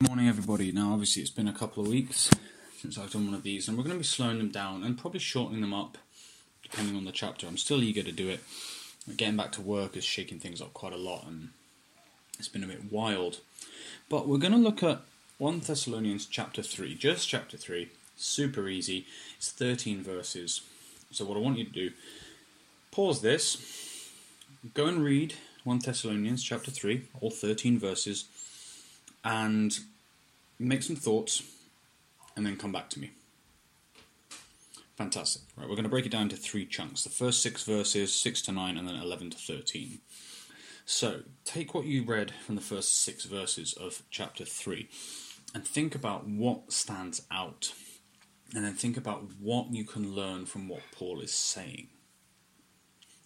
Good morning, everybody. Now, obviously, it's been a couple of weeks since I've done one of these, and we're going to be slowing them down and probably shortening them up depending on the chapter. I'm still eager to do it. Getting back to work is shaking things up quite a lot, and it's been a bit wild. But we're going to look at 1 Thessalonians chapter 3, just chapter 3. Super easy. It's 13 verses. So, what I want you to do, pause this, go and read 1 Thessalonians chapter 3, all 13 verses and make some thoughts and then come back to me. Fantastic. Right, we're going to break it down into three chunks. The first six verses, 6 to 9, and then 11 to 13. So, take what you read from the first six verses of chapter 3 and think about what stands out. And then think about what you can learn from what Paul is saying.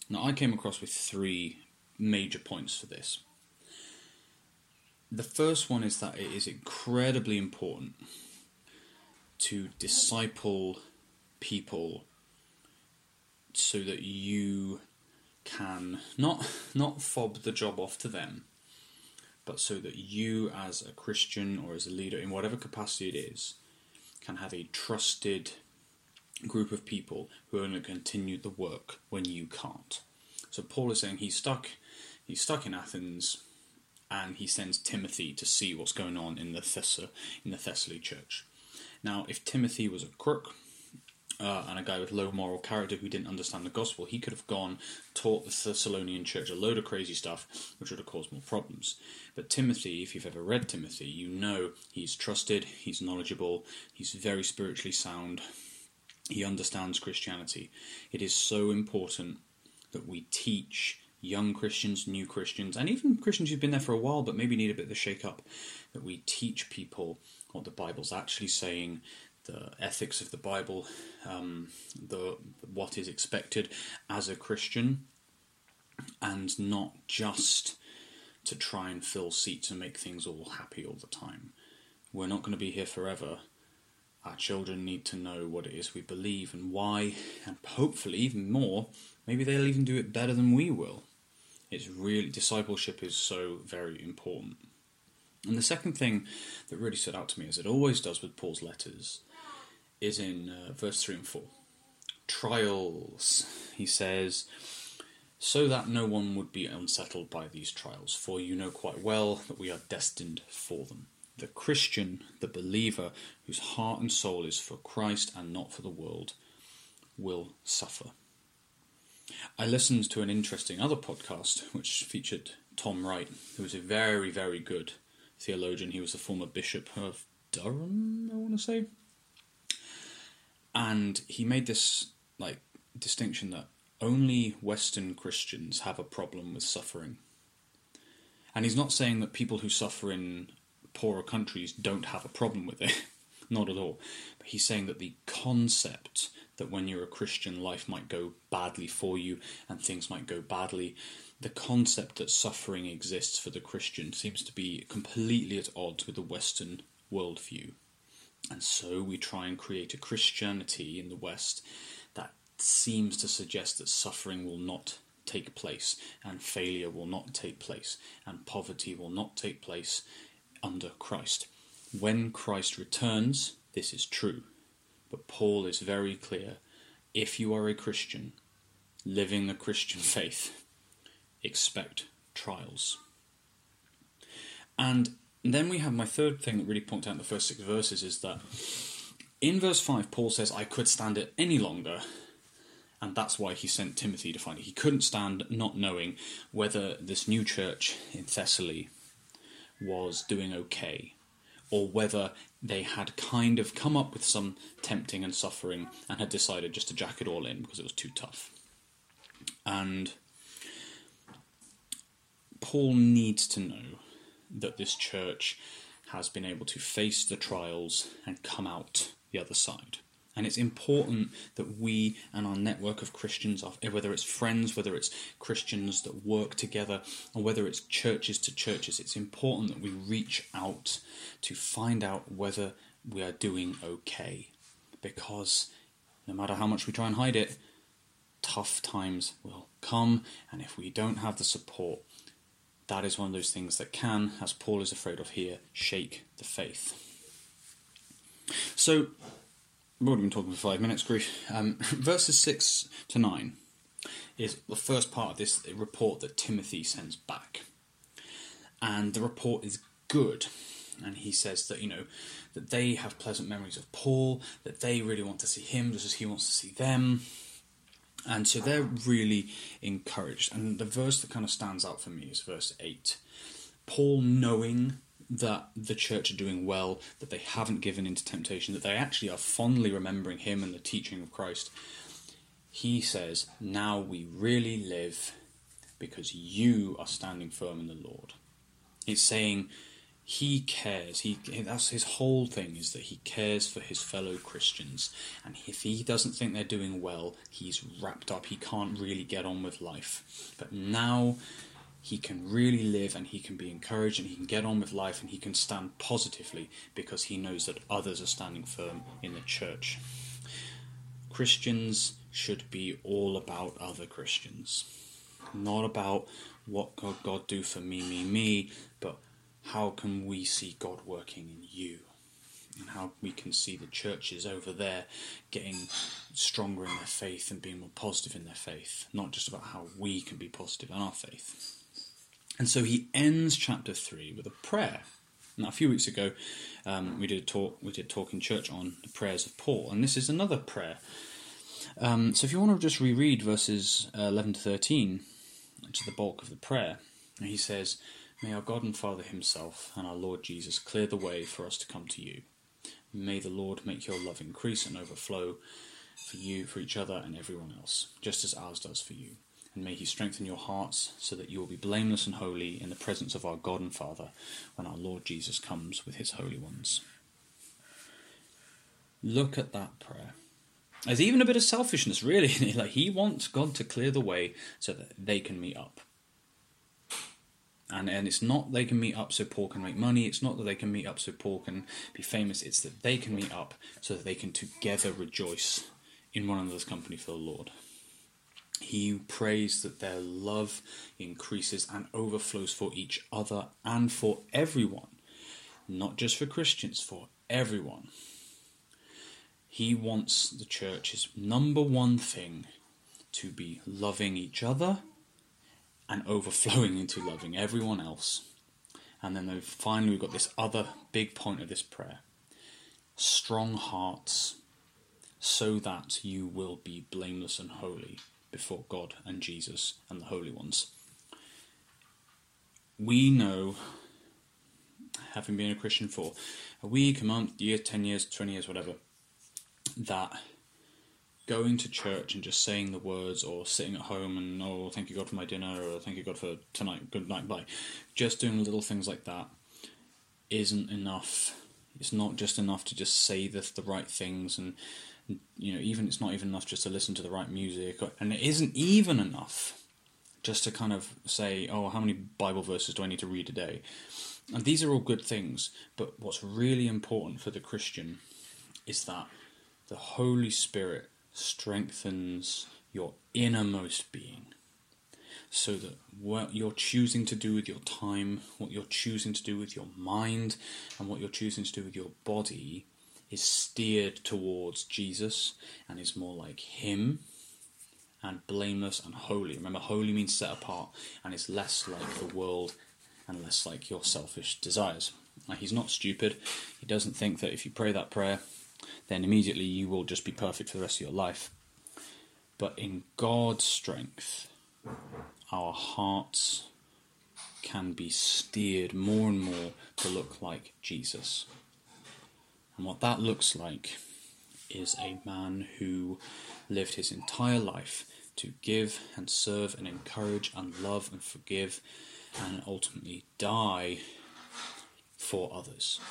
Now, I came across with three major points for this. The first one is that it is incredibly important to disciple people so that you can not not fob the job off to them but so that you as a Christian or as a leader in whatever capacity it is can have a trusted group of people who are going to continue the work when you can't. So Paul is saying he's stuck he's stuck in Athens and he sends Timothy to see what's going on in the Thessa, in the Thessaly church. Now, if Timothy was a crook uh, and a guy with low moral character who didn't understand the gospel, he could have gone taught the Thessalonian church a load of crazy stuff, which would have caused more problems. But Timothy, if you've ever read Timothy, you know he's trusted, he's knowledgeable, he's very spiritually sound, he understands Christianity. It is so important that we teach young Christians, new Christians, and even Christians who've been there for a while but maybe need a bit of a shake up, that we teach people what the Bible's actually saying, the ethics of the Bible, um, the what is expected as a Christian, and not just to try and fill seats and make things all happy all the time. We're not going to be here forever. Our children need to know what it is we believe and why, and hopefully, even more, maybe they'll even do it better than we will. It's really discipleship is so very important. And the second thing that really stood out to me, as it always does with Paul's letters, is in uh, verse 3 and 4. Trials, he says, so that no one would be unsettled by these trials, for you know quite well that we are destined for them. The Christian, the believer, whose heart and soul is for Christ and not for the world, will suffer. I listened to an interesting other podcast which featured Tom Wright, who was a very, very good theologian. He was the former bishop of Durham, I want to say. And he made this like distinction that only Western Christians have a problem with suffering. And he's not saying that people who suffer in poorer countries don't have a problem with it. not at all. But he's saying that the concept that when you're a Christian, life might go badly for you and things might go badly. The concept that suffering exists for the Christian seems to be completely at odds with the Western worldview. And so we try and create a Christianity in the West that seems to suggest that suffering will not take place, and failure will not take place, and poverty will not take place under Christ. When Christ returns, this is true. But Paul is very clear if you are a Christian, living the Christian faith, expect trials. And then we have my third thing that really points out in the first six verses is that in verse 5, Paul says, I could stand it any longer. And that's why he sent Timothy to find it. He couldn't stand not knowing whether this new church in Thessaly was doing okay or whether they had kind of come up with some tempting and suffering and had decided just to jack it all in because it was too tough. And Paul needs to know that this church has been able to face the trials and come out the other side. And it's important that we and our network of Christians, eh, whether it's friends, whether it's Christians that work together, or whether it's churches to churches, it's important that we reach out to find out whether we are doing okay. Because no matter how much we try and hide it, tough times will come, and if we don't have the support, that is one of those things that can, as Paul is afraid of here, shake the the faith. So, we've already been talking for five minutes, grief. Um, verses 6 to 9 is the first part of this report that Timothy sends back. And the report is good. And he says that, you know, that they have pleasant memories of Paul, that they really want to see him just as he wants to see them. And so they're really encouraged. And the verse that kind of stands out for me is verse 8. Paul knowing that the church are doing well, that they haven't given into temptation, that they actually are fondly remembering him and the teaching of Christ, he says, Now we really live because you are standing firm in the Lord. It's saying he cares. He that's his whole thing is that he cares for his fellow Christians, and if he doesn't think they're doing well, he's wrapped up. He can't really get on with life. But now he can really live and he can be encouraged and he can get on with life and he can stand positively because he knows that others are standing firm in the church. Christians should be all about other Christians, not about what God God do for me, me, me, but how can we see God working in you? And how we can see the churches over there getting stronger in their faith and being more positive in their faith, not just about how we can be positive in our faith. And so he ends chapter three with a prayer. Now, a few weeks ago, um, we did talk. We did talk in church on the prayers of Paul, and this is another prayer. Um, so, if you want to just reread verses uh, eleven to thirteen, which is the bulk of the prayer, he says, May our God and Father Himself and our Lord Jesus clear the way for us to come to you. May the Lord make your love increase and overflow for you, for each other, and everyone else, just as ours does for you. And may He strengthen your hearts so that you will be blameless and holy in the presence of our God and Father when our Lord Jesus comes with His holy ones. Look at that prayer. There's even a bit of selfishness, really. like He wants God to clear the way so that they can meet up and and it's not they can meet up so Paul can make money. It's not that they can meet up so Paul can be famous. It's that they can meet up so that they can together rejoice in one another's company for the Lord. He prays that their love increases and overflows for each other and for everyone, not just for Christians, for everyone. He wants the church's number one thing to be loving each other and overflowing into loving everyone else. And then finally, we've got this other big point of this prayer strong hearts, so that you will be blameless and holy before God and Jesus and the holy ones. We know, having been a Christian for a week, a month, year, 10 years, 20 years, whatever, that going to church and just saying the words or sitting at home and oh thank you god for my dinner or thank you god for tonight good night bye just doing little things like that isn't enough it's not just enough to just say the, the right things and you know even it's not even enough just to listen to the right music and it isn't even enough just to kind of say oh how many bible verses do i need to read a day and these are all good things but what's really important for the christian is that the holy spirit strengthens your innermost being. So that what you're choosing to do with your time, what you're choosing to do with your mind, and what you're choosing to do with your body is steered towards Jesus and is more like Him and blameless and holy. Remember, holy means set apart and is less like the world and less like your selfish desires. Now, he's not stupid. He doesn't think that if you pray that prayer, then immediately you will just be perfect for the rest of your life. But in God's strength, our hearts can be steered more and more to look like Jesus. And what that looks like is a man who lived his entire life to give and serve and encourage and love and forgive and ultimately die for others.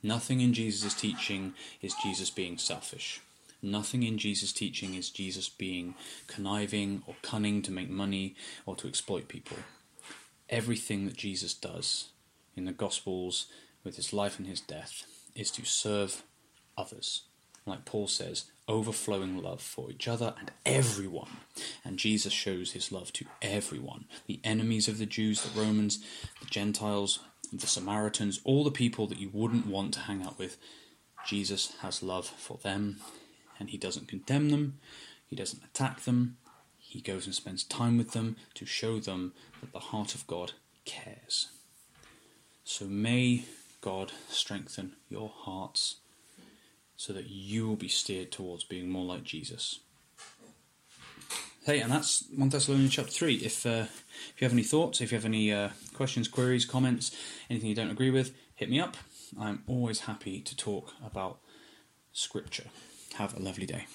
Nothing in Jesus' teaching is Jesus being selfish. Nothing in Jesus' teaching is Jesus being conniving or cunning to make money or to exploit people. Everything that Jesus does in the Gospels with his life and his death is to serve others. Like Paul says, overflowing love for each other and everyone. And Jesus shows his love to everyone the enemies of the Jews, the Romans, the Gentiles, the Samaritans, all the people that you wouldn't want to hang out with. Jesus has love for them, and he doesn't condemn them, he doesn't attack them, he goes and spends time with them to show them that the heart of God cares. So may God strengthen your hearts so that you will be steered towards being more like Jesus. Hey, and that's 1 Thessalonians chapter 3. If, uh, if you have any thoughts, if you have any uh, questions, queries, comments, anything you don't agree with, hit me up. I'm always happy to talk about Scripture. Have a lovely day.